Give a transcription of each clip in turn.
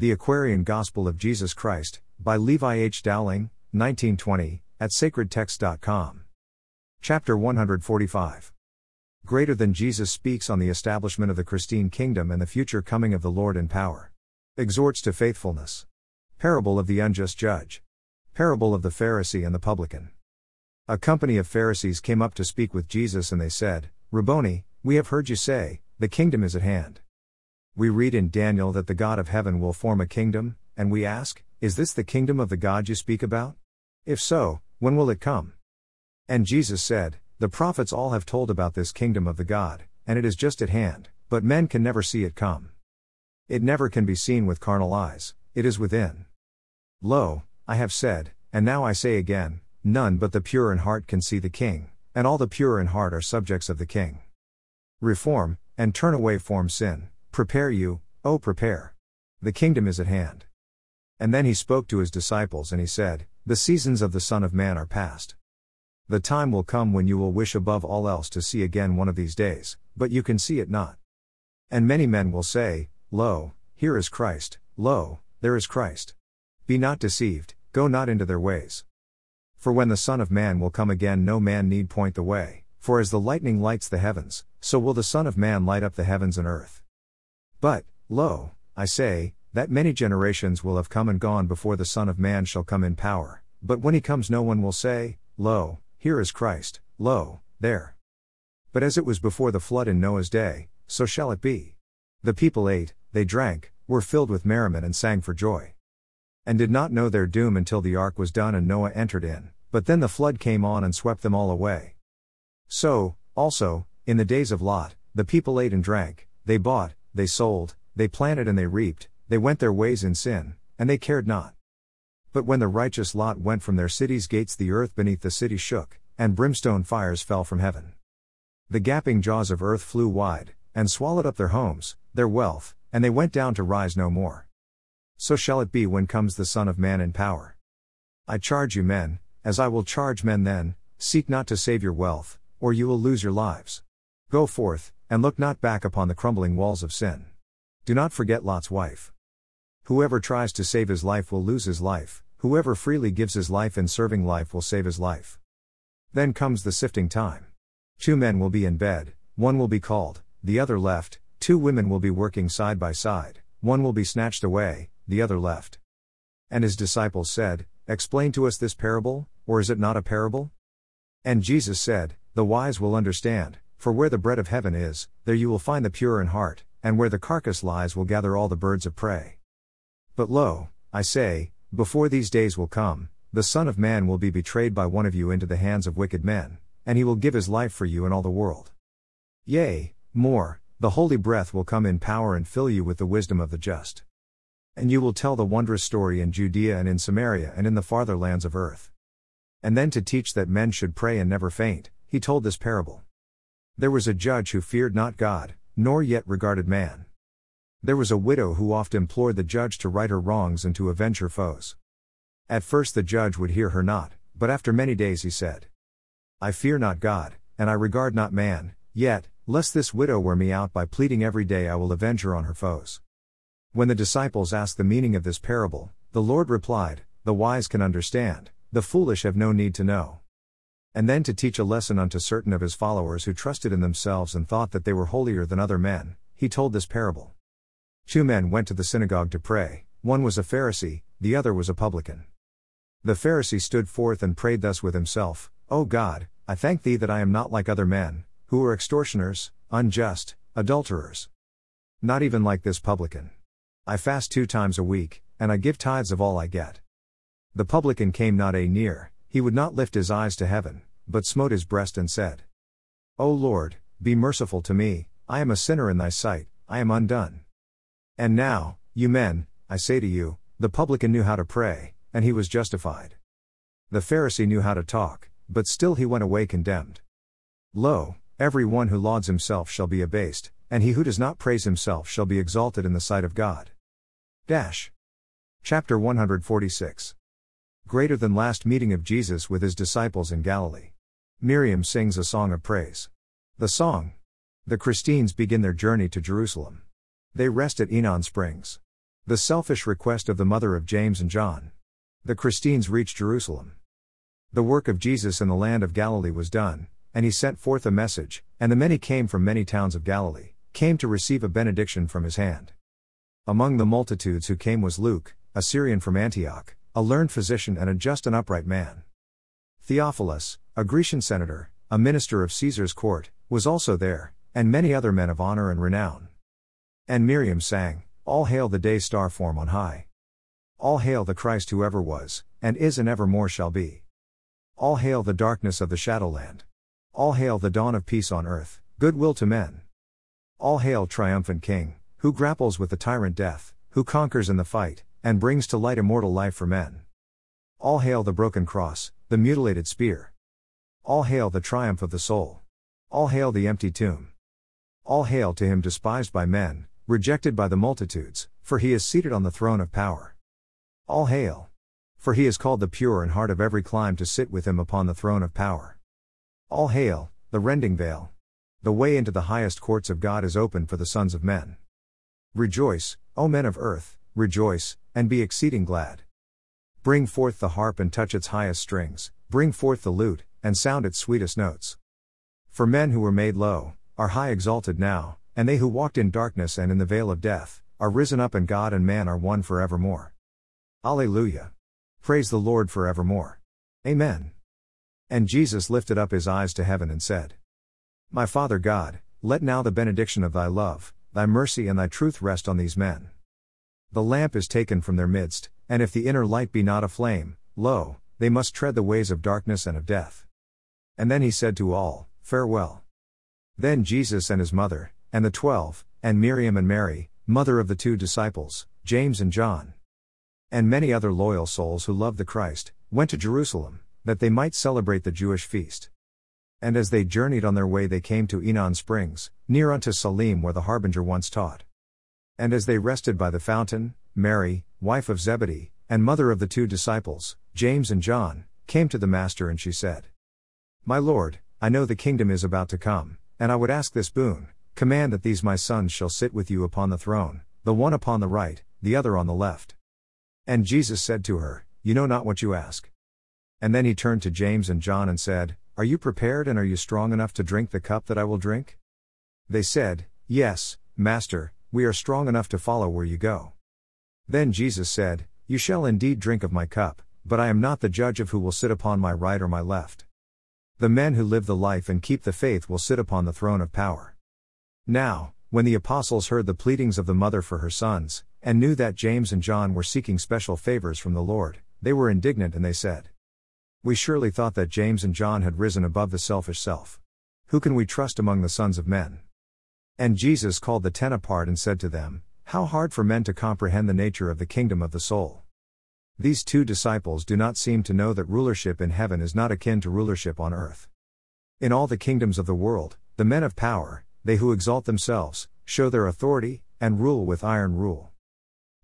The Aquarian Gospel of Jesus Christ, by Levi H. Dowling, 1920, at sacredtext.com. Chapter 145. Greater than Jesus speaks on the establishment of the Christine kingdom and the future coming of the Lord in power. Exhorts to faithfulness. Parable of the unjust judge. Parable of the Pharisee and the publican. A company of Pharisees came up to speak with Jesus and they said, Rabboni, we have heard you say, the kingdom is at hand. We read in Daniel that the God of heaven will form a kingdom, and we ask, Is this the kingdom of the God you speak about? If so, when will it come? And Jesus said, The prophets all have told about this kingdom of the God, and it is just at hand, but men can never see it come. It never can be seen with carnal eyes, it is within. Lo, I have said, and now I say again, none but the pure in heart can see the King, and all the pure in heart are subjects of the King. Reform, and turn away from sin, Prepare you, oh prepare. The kingdom is at hand. And then he spoke to his disciples and he said, The seasons of the Son of Man are past. The time will come when you will wish above all else to see again one of these days, but you can see it not. And many men will say, Lo, here is Christ, lo, there is Christ. Be not deceived, go not into their ways. For when the Son of Man will come again, no man need point the way, for as the lightning lights the heavens, so will the Son of Man light up the heavens and earth. But, lo, I say, that many generations will have come and gone before the Son of Man shall come in power, but when he comes, no one will say, Lo, here is Christ, lo, there. But as it was before the flood in Noah's day, so shall it be. The people ate, they drank, were filled with merriment, and sang for joy. And did not know their doom until the ark was done and Noah entered in, but then the flood came on and swept them all away. So, also, in the days of Lot, the people ate and drank, they bought, they sold, they planted and they reaped, they went their ways in sin, and they cared not. But when the righteous Lot went from their city's gates, the earth beneath the city shook, and brimstone fires fell from heaven. The gaping jaws of earth flew wide, and swallowed up their homes, their wealth, and they went down to rise no more. So shall it be when comes the Son of Man in power. I charge you, men, as I will charge men then, seek not to save your wealth, or you will lose your lives. Go forth, and look not back upon the crumbling walls of sin. Do not forget Lot's wife. Whoever tries to save his life will lose his life, whoever freely gives his life in serving life will save his life. Then comes the sifting time. Two men will be in bed, one will be called, the other left, two women will be working side by side, one will be snatched away, the other left. And his disciples said, Explain to us this parable, or is it not a parable? And Jesus said, The wise will understand, for where the bread of heaven is, there you will find the pure in heart, and where the carcass lies will gather all the birds of prey. But lo, I say, before these days will come, the Son of Man will be betrayed by one of you into the hands of wicked men, and he will give his life for you and all the world. Yea, more, the holy breath will come in power and fill you with the wisdom of the just. And you will tell the wondrous story in Judea and in Samaria and in the farther lands of earth. And then to teach that men should pray and never faint, he told this parable. There was a judge who feared not God, nor yet regarded man. There was a widow who oft implored the judge to right her wrongs and to avenge her foes. At first the judge would hear her not, but after many days he said, I fear not God, and I regard not man, yet, lest this widow wear me out by pleading every day, I will avenge her on her foes. When the disciples asked the meaning of this parable, the Lord replied, The wise can understand, the foolish have no need to know and then to teach a lesson unto certain of his followers who trusted in themselves and thought that they were holier than other men, he told this parable. Two men went to the synagogue to pray, one was a Pharisee, the other was a publican. The Pharisee stood forth and prayed thus with himself O God, I thank thee that I am not like other men, who are extortioners, unjust, adulterers. Not even like this publican. I fast two times a week, and I give tithes of all I get. The publican came not a near, he would not lift his eyes to heaven, but smote his breast and said, O Lord, be merciful to me, I am a sinner in thy sight, I am undone. And now, you men, I say to you, the publican knew how to pray, and he was justified. The Pharisee knew how to talk, but still he went away condemned. Lo, every one who lauds himself shall be abased, and he who does not praise himself shall be exalted in the sight of God. Dash. Chapter 146 greater than last meeting of Jesus with his disciples in Galilee. Miriam sings a song of praise. The song. The Christines begin their journey to Jerusalem. They rest at Enon Springs. The selfish request of the mother of James and John. The Christines reach Jerusalem. The work of Jesus in the land of Galilee was done, and he sent forth a message, and the many came from many towns of Galilee, came to receive a benediction from his hand. Among the multitudes who came was Luke, a Syrian from Antioch, a learned physician and a just and upright man. Theophilus, a Grecian senator, a minister of Caesar's court, was also there, and many other men of honor and renown. And Miriam sang, All hail the day star form on high. All hail the Christ who ever was, and is and evermore shall be. All hail the darkness of the shadowland. All hail the dawn of peace on earth, goodwill to men. All hail triumphant King, who grapples with the tyrant death, who conquers in the fight, and brings to light immortal life for men. All hail the broken cross, the mutilated spear. All hail the triumph of the soul. All hail the empty tomb. All hail to him despised by men, rejected by the multitudes, for he is seated on the throne of power. All hail! For he is called the pure in heart of every clime to sit with him upon the throne of power. All hail, the rending veil. The way into the highest courts of God is open for the sons of men. Rejoice, O men of earth, rejoice, and be exceeding glad. Bring forth the harp and touch its highest strings, bring forth the lute, and sound its sweetest notes. For men who were made low, are high exalted now, and they who walked in darkness and in the vale of death, are risen up and God and man are one for evermore. Alleluia. Praise the Lord for evermore. Amen. And Jesus lifted up his eyes to heaven and said, My Father God, let now the benediction of thy love, thy mercy, and thy truth rest on these men. The lamp is taken from their midst, and if the inner light be not aflame, lo, they must tread the ways of darkness and of death. And then he said to all, Farewell. Then Jesus and his mother, and the twelve, and Miriam and Mary, mother of the two disciples, James and John, and many other loyal souls who loved the Christ, went to Jerusalem that they might celebrate the Jewish feast. And as they journeyed on their way, they came to Enon Springs, near unto Salim where the harbinger once taught. And as they rested by the fountain, Mary, wife of Zebedee, and mother of the two disciples, James and John, came to the Master and she said, My Lord, I know the kingdom is about to come, and I would ask this boon command that these my sons shall sit with you upon the throne, the one upon the right, the other on the left. And Jesus said to her, You know not what you ask. And then he turned to James and John and said, Are you prepared and are you strong enough to drink the cup that I will drink? They said, Yes, Master, we are strong enough to follow where you go. Then Jesus said, You shall indeed drink of my cup, but I am not the judge of who will sit upon my right or my left. The men who live the life and keep the faith will sit upon the throne of power. Now, when the apostles heard the pleadings of the mother for her sons, and knew that James and John were seeking special favors from the Lord, they were indignant and they said, we surely thought that James and John had risen above the selfish self. Who can we trust among the sons of men? And Jesus called the ten apart and said to them, How hard for men to comprehend the nature of the kingdom of the soul. These two disciples do not seem to know that rulership in heaven is not akin to rulership on earth. In all the kingdoms of the world, the men of power, they who exalt themselves, show their authority, and rule with iron rule.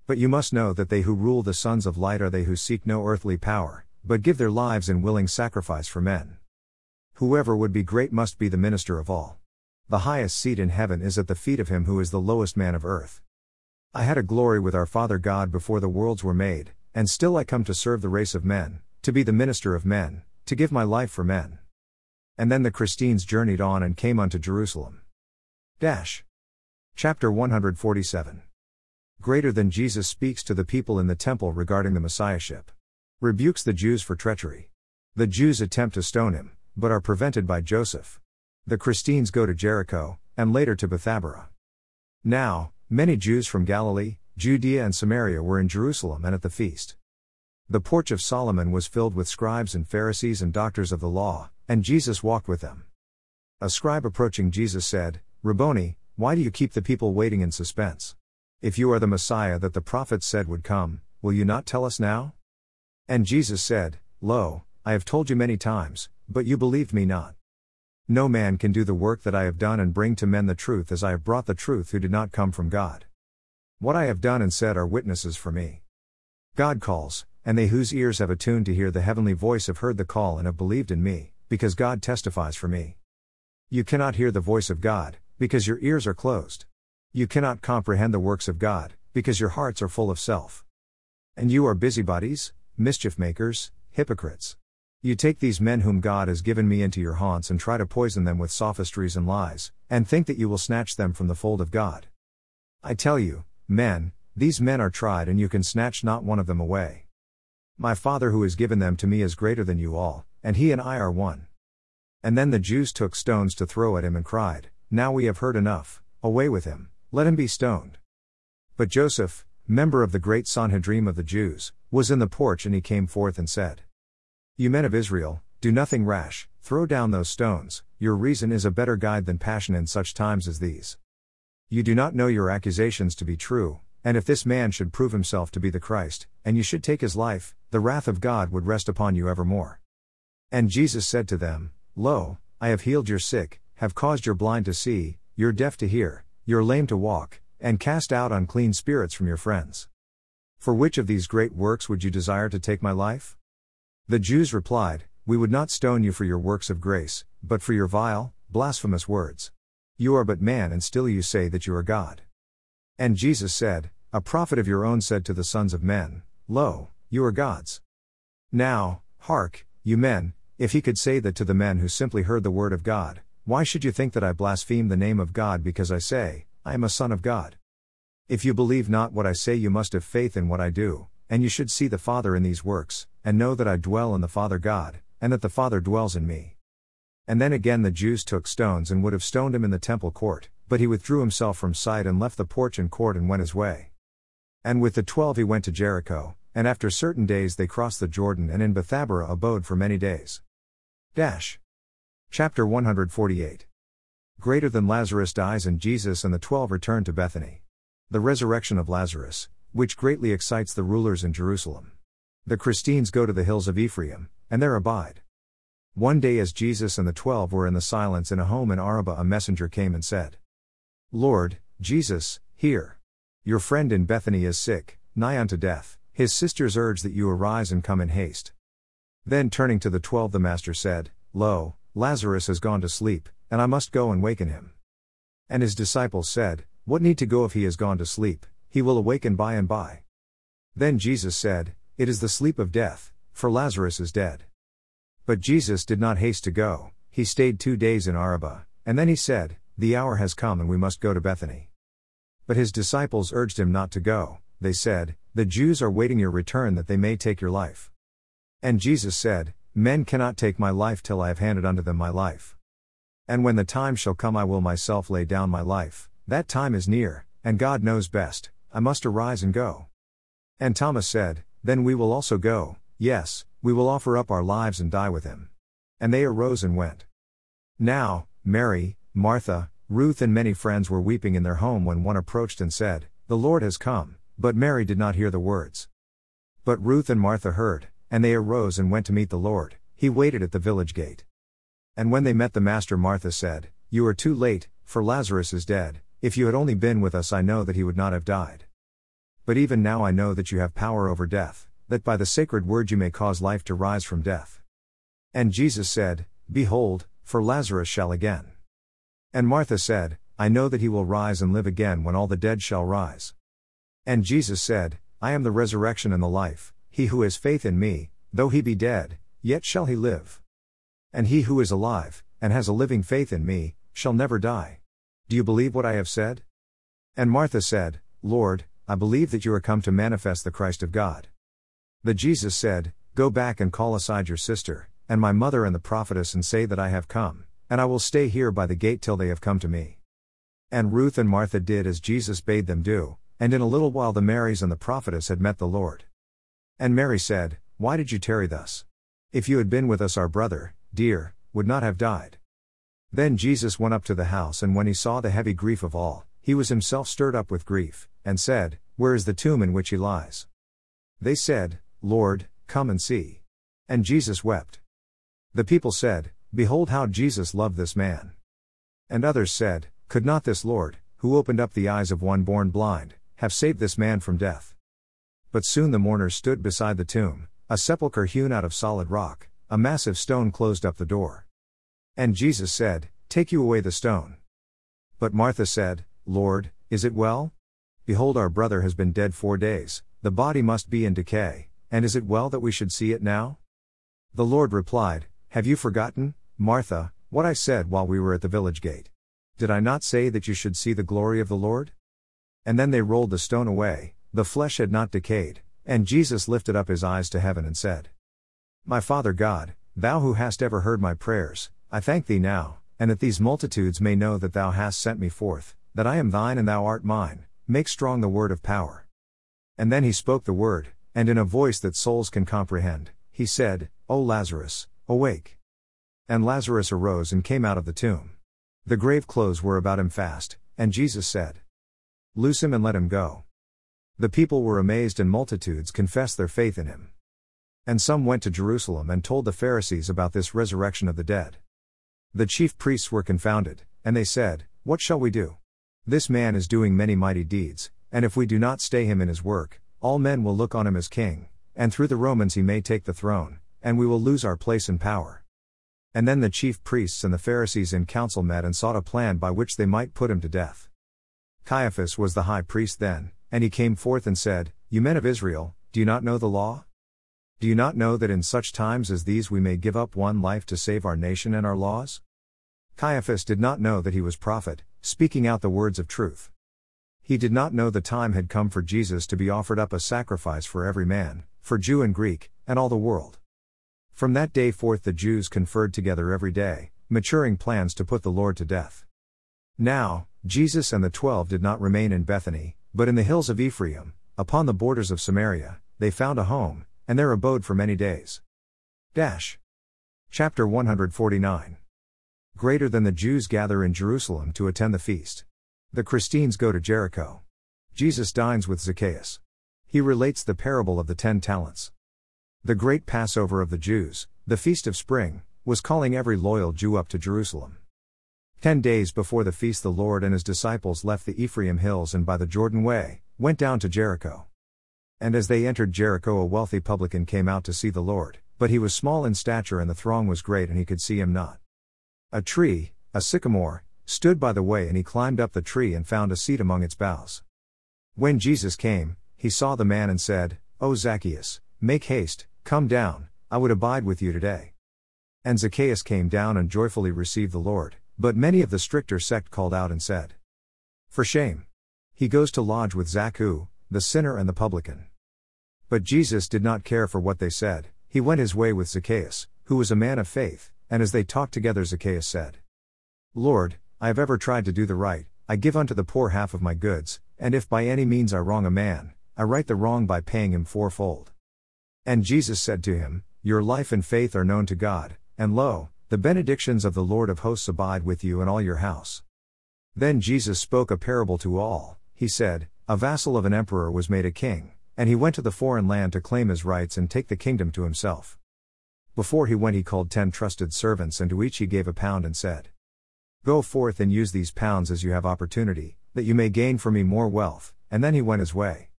But you must know that they who rule the sons of light are they who seek no earthly power, but give their lives in willing sacrifice for men. Whoever would be great must be the minister of all. The highest seat in heaven is at the feet of him who is the lowest man of earth. I had a glory with our Father God before the worlds were made, and still I come to serve the race of men, to be the minister of men, to give my life for men. And then the Christines journeyed on and came unto Jerusalem. Dash. Chapter 147. Greater than Jesus speaks to the people in the temple regarding the Messiahship. Rebukes the Jews for treachery. The Jews attempt to stone him, but are prevented by Joseph. The Christines go to Jericho, and later to Bethabara. Now, many Jews from Galilee, Judea, and Samaria were in Jerusalem and at the feast. The porch of Solomon was filled with scribes and Pharisees and doctors of the law, and Jesus walked with them. A scribe approaching Jesus said, Rabboni, why do you keep the people waiting in suspense? If you are the Messiah that the prophets said would come, will you not tell us now? And Jesus said, Lo, I have told you many times, but you believed me not. No man can do the work that I have done and bring to men the truth as I have brought the truth who did not come from God. What I have done and said are witnesses for me. God calls, and they whose ears have attuned to hear the heavenly voice have heard the call and have believed in me, because God testifies for me. You cannot hear the voice of God, because your ears are closed. You cannot comprehend the works of God, because your hearts are full of self. And you are busybodies, mischief makers, hypocrites. You take these men whom God has given me into your haunts and try to poison them with sophistries and lies, and think that you will snatch them from the fold of God. I tell you, men, these men are tried and you can snatch not one of them away. My Father who has given them to me is greater than you all, and he and I are one. And then the Jews took stones to throw at him and cried, Now we have heard enough, away with him, let him be stoned. But Joseph, member of the great Sanhedrim of the Jews, was in the porch and he came forth and said, You men of Israel, do nothing rash, throw down those stones, your reason is a better guide than passion in such times as these. You do not know your accusations to be true, and if this man should prove himself to be the Christ, and you should take his life, the wrath of God would rest upon you evermore. And Jesus said to them, Lo, I have healed your sick, have caused your blind to see, your deaf to hear, your lame to walk, and cast out unclean spirits from your friends. For which of these great works would you desire to take my life? The Jews replied, We would not stone you for your works of grace, but for your vile, blasphemous words. You are but man and still you say that you are God. And Jesus said, a prophet of your own said to the sons of men, Lo, you are gods. Now, hark, you men, if he could say that to the men who simply heard the word of God, why should you think that I blaspheme the name of God because I say, I am a son of God? If you believe not what I say, you must have faith in what I do, and you should see the Father in these works, and know that I dwell in the Father God, and that the Father dwells in me. And then again the Jews took stones and would have stoned him in the temple court, but he withdrew himself from sight and left the porch and court and went his way. And with the twelve he went to Jericho, and after certain days they crossed the Jordan and in Bethabara abode for many days. Dash. Chapter 148. Greater than Lazarus dies and Jesus and the twelve return to Bethany. The resurrection of Lazarus, which greatly excites the rulers in Jerusalem. The Christines go to the hills of Ephraim, and there abide. One day, as Jesus and the twelve were in the silence in a home in Araba, a messenger came and said, Lord, Jesus, hear. Your friend in Bethany is sick, nigh unto death. His sisters urge that you arise and come in haste. Then turning to the twelve, the Master said, Lo, Lazarus has gone to sleep, and I must go and waken him. And his disciples said, What need to go if he has gone to sleep? He will awaken by and by. Then Jesus said, It is the sleep of death, for Lazarus is dead. But Jesus did not haste to go, he stayed two days in Araba, and then he said, The hour has come and we must go to Bethany. But his disciples urged him not to go. They said, The Jews are waiting your return that they may take your life. And Jesus said, Men cannot take my life till I have handed unto them my life. And when the time shall come, I will myself lay down my life. That time is near, and God knows best. I must arise and go. And Thomas said, Then we will also go, yes, we will offer up our lives and die with him. And they arose and went. Now, Mary, Martha, Ruth and many friends were weeping in their home when one approached and said, The Lord has come, but Mary did not hear the words. But Ruth and Martha heard, and they arose and went to meet the Lord, he waited at the village gate. And when they met the Master, Martha said, You are too late, for Lazarus is dead, if you had only been with us, I know that he would not have died. But even now I know that you have power over death, that by the sacred word you may cause life to rise from death. And Jesus said, Behold, for Lazarus shall again. And Martha said, I know that he will rise and live again when all the dead shall rise. And Jesus said, I am the resurrection and the life, he who has faith in me, though he be dead, yet shall he live. And he who is alive, and has a living faith in me, shall never die. Do you believe what I have said? And Martha said, Lord, I believe that you are come to manifest the Christ of God. The Jesus said, Go back and call aside your sister, and my mother and the prophetess, and say that I have come and I will stay here by the gate till they have come to me. And Ruth and Martha did as Jesus bade them do, and in a little while the Marys and the prophetess had met the Lord. And Mary said, Why did you tarry thus? If you had been with us, our brother, dear, would not have died. Then Jesus went up to the house, and when he saw the heavy grief of all, he was himself stirred up with grief, and said, Where is the tomb in which he lies? They said, Lord, come and see. And Jesus wept. The people said, Behold how Jesus loved this man. And others said, Could not this Lord, who opened up the eyes of one born blind, have saved this man from death? But soon the mourners stood beside the tomb, a sepulchre hewn out of solid rock, a massive stone closed up the door. And Jesus said, Take you away the stone. But Martha said, Lord, is it well? Behold, our brother has been dead four days, the body must be in decay, and is it well that we should see it now? The Lord replied, Have you forgotten, Martha, what I said while we were at the village gate? Did I not say that you should see the glory of the Lord? And then they rolled the stone away, the flesh had not decayed, and Jesus lifted up his eyes to heaven and said, My Father God, thou who hast ever heard my prayers, I thank thee now, and that these multitudes may know that thou hast sent me forth, that I am thine and thou art mine, make strong the word of power. And then he spoke the word, and in a voice that souls can comprehend, he said, O Lazarus, awake. And Lazarus arose and came out of the tomb. The grave clothes were about him fast, and Jesus said, Loose him and let him go. The people were amazed and multitudes confessed their faith in him. And some went to Jerusalem and told the Pharisees about this resurrection of the dead. The chief priests were confounded, and they said, What shall we do? This man is doing many mighty deeds, and if we do not stay him in his work, all men will look on him as king, and through the Romans he may take the throne, and we will lose our place and power. And then the chief priests and the Pharisees in council met and sought a plan by which they might put him to death. Caiaphas was the high priest then, and he came forth and said, You men of Israel, do you not know the law? Do you not know that in such times as these we may give up one life to save our nation and our laws? Caiaphas did not know that he was prophet, speaking out the words of truth. He did not know the time had come for Jesus to be offered up a sacrifice for every man, for Jew and Greek, and all the world. From that day forth the Jews conferred together every day, maturing plans to put the Lord to death. Now, Jesus and the twelve did not remain in Bethany, but in the hills of Ephraim, upon the borders of Samaria, they found a home, and there abode for many days. Dash. Chapter 149. Greater than the Jews gather in Jerusalem to attend the feast. The Christines go to Jericho. Jesus dines with Zacchaeus. He relates the parable of the ten talents. The great Passover of the Jews, the feast of spring, was calling every loyal Jew up to Jerusalem. Ten days before the feast, the Lord and his disciples left the Ephraim hills and by the Jordan Way, went down to Jericho. And as they entered Jericho, a wealthy publican came out to see the Lord, but he was small in stature and the throng was great and he could see him not. A tree, a sycamore, stood by the way, and he climbed up the tree and found a seat among its boughs. When Jesus came, he saw the man and said, O Zacchaeus, make haste, come down, I would abide with you today. And Zacchaeus came down and joyfully received the Lord, but many of the stricter sect called out and said, For shame! He goes to lodge with Zacchaeus, the sinner and the publican. But Jesus did not care for what they said, he went his way with Zacchaeus, who was a man of faith, and as they talked together, Zacchaeus said, Lord, I have ever tried to do the right, I give unto the poor half of my goods, and if by any means I wrong a man, I right the wrong by paying him fourfold. And Jesus said to him, Your life and faith are known to God, and lo, the benedictions of the Lord of hosts abide with you and all your house. Then Jesus spoke a parable to all, he said, A vassal of an emperor was made a king, and he went to the foreign land to claim his rights and take the kingdom to himself. Before he went, he called ten trusted servants, and to each he gave a pound and said, Go forth and use these pounds as you have opportunity, that you may gain for me more wealth. And then he went his way.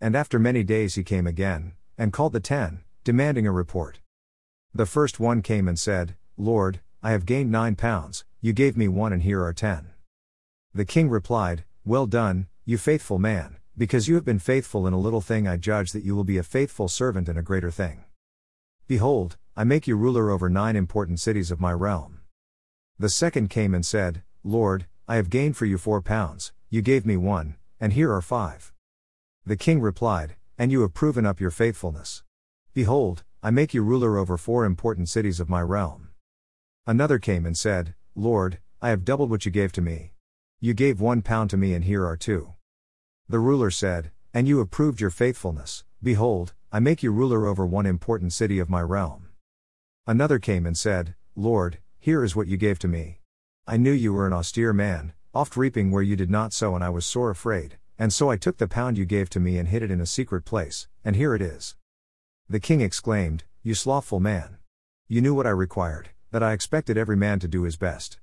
And after many days he came again, and called the ten, demanding a report. The first one came and said, Lord, I have gained nine pounds, you gave me one, and here are ten. The king replied, Well done, you faithful man, because you have been faithful in a little thing, I judge that you will be a faithful servant in a greater thing. Behold, I make you ruler over nine important cities of my realm. The second came and said, Lord, I have gained for you four pounds, you gave me one, and here are five. The king replied, And you have proven up your faithfulness. Behold, I make you ruler over four important cities of my realm. Another came and said, Lord, I have doubled what you gave to me. You gave one pound to me, and here are two. The ruler said, And you have proved your faithfulness. Behold, I make you ruler over one important city of my realm. Another came and said, Lord, here is what you gave to me. I knew you were an austere man, oft reaping where you did not sow, and I was sore afraid, and so I took the pound you gave to me and hid it in a secret place, and here it is. The king exclaimed, You slothful man! You knew what I required, that I expected every man to do his best.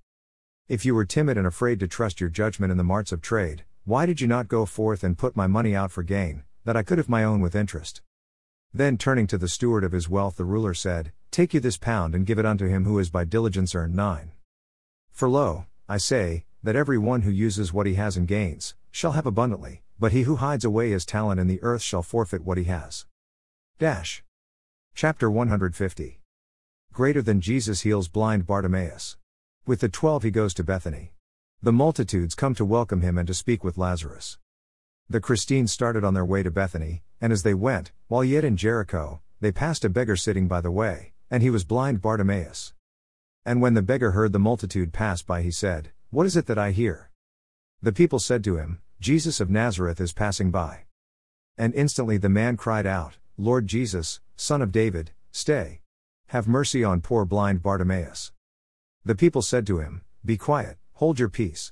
If you were timid and afraid to trust your judgment in the marts of trade, why did you not go forth and put my money out for gain, that I could have my own with interest? Then turning to the steward of his wealth, the ruler said, Take you this pound and give it unto him who is by diligence earned nine. For lo, I say, that every one who uses what he has and gains, shall have abundantly, But he who hides away his talent in the earth shall forfeit what he has. Dash. Chapter 150. Greater than Jesus heals blind Bartimaeus. With the twelve he goes to Bethany. The multitudes come to welcome him and to speak with Lazarus. The Christines started on their way to Bethany, and as they went, while yet in Jericho, they passed a beggar sitting by the way, and he was blind Bartimaeus. And when the beggar heard the multitude pass by, he said, What is it that I hear? The people said to him, Jesus of Nazareth is passing by. And instantly the man cried out, Lord Jesus, Son of David, stay. Have mercy on poor blind Bartimaeus. The people said to him, Be quiet, hold your peace.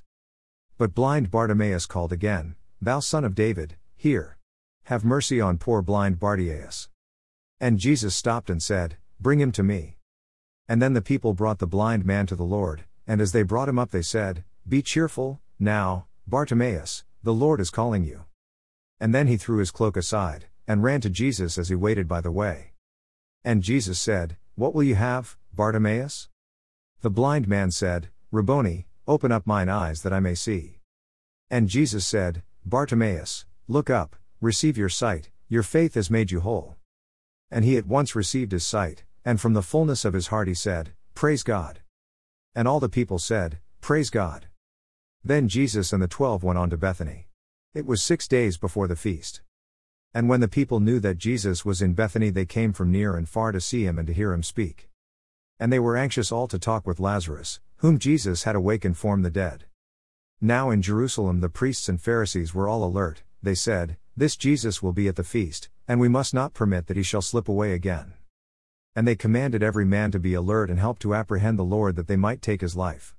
But blind Bartimaeus called again, Thou son of David, hear. Have mercy on poor blind Bartimaeus. And Jesus stopped and said, Bring him to me. And then the people brought the blind man to the Lord, and as they brought him up, they said, Be cheerful, now, Bartimaeus, the Lord is calling you. And then he threw his cloak aside, and ran to Jesus as he waited by the way. And Jesus said, What will you have, Bartimaeus? The blind man said, Rabboni, open up mine eyes that I may see. And Jesus said, Bartimaeus, look up, receive your sight, your faith has made you whole. And he at once received his sight, and from the fullness of his heart he said, Praise God. And all the people said, Praise God. Then Jesus and the twelve went on to Bethany. It was six days before the feast. And when the people knew that Jesus was in Bethany, they came from near and far to see him and to hear him speak. And they were anxious all to talk with Lazarus, whom Jesus had awakened from the dead. Now in Jerusalem the priests and Pharisees were all alert, they said, This Jesus will be at the feast, and we must not permit that he shall slip away again. And they commanded every man to be alert and help to apprehend the Lord that they might take his life.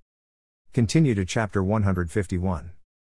Continue to chapter 151.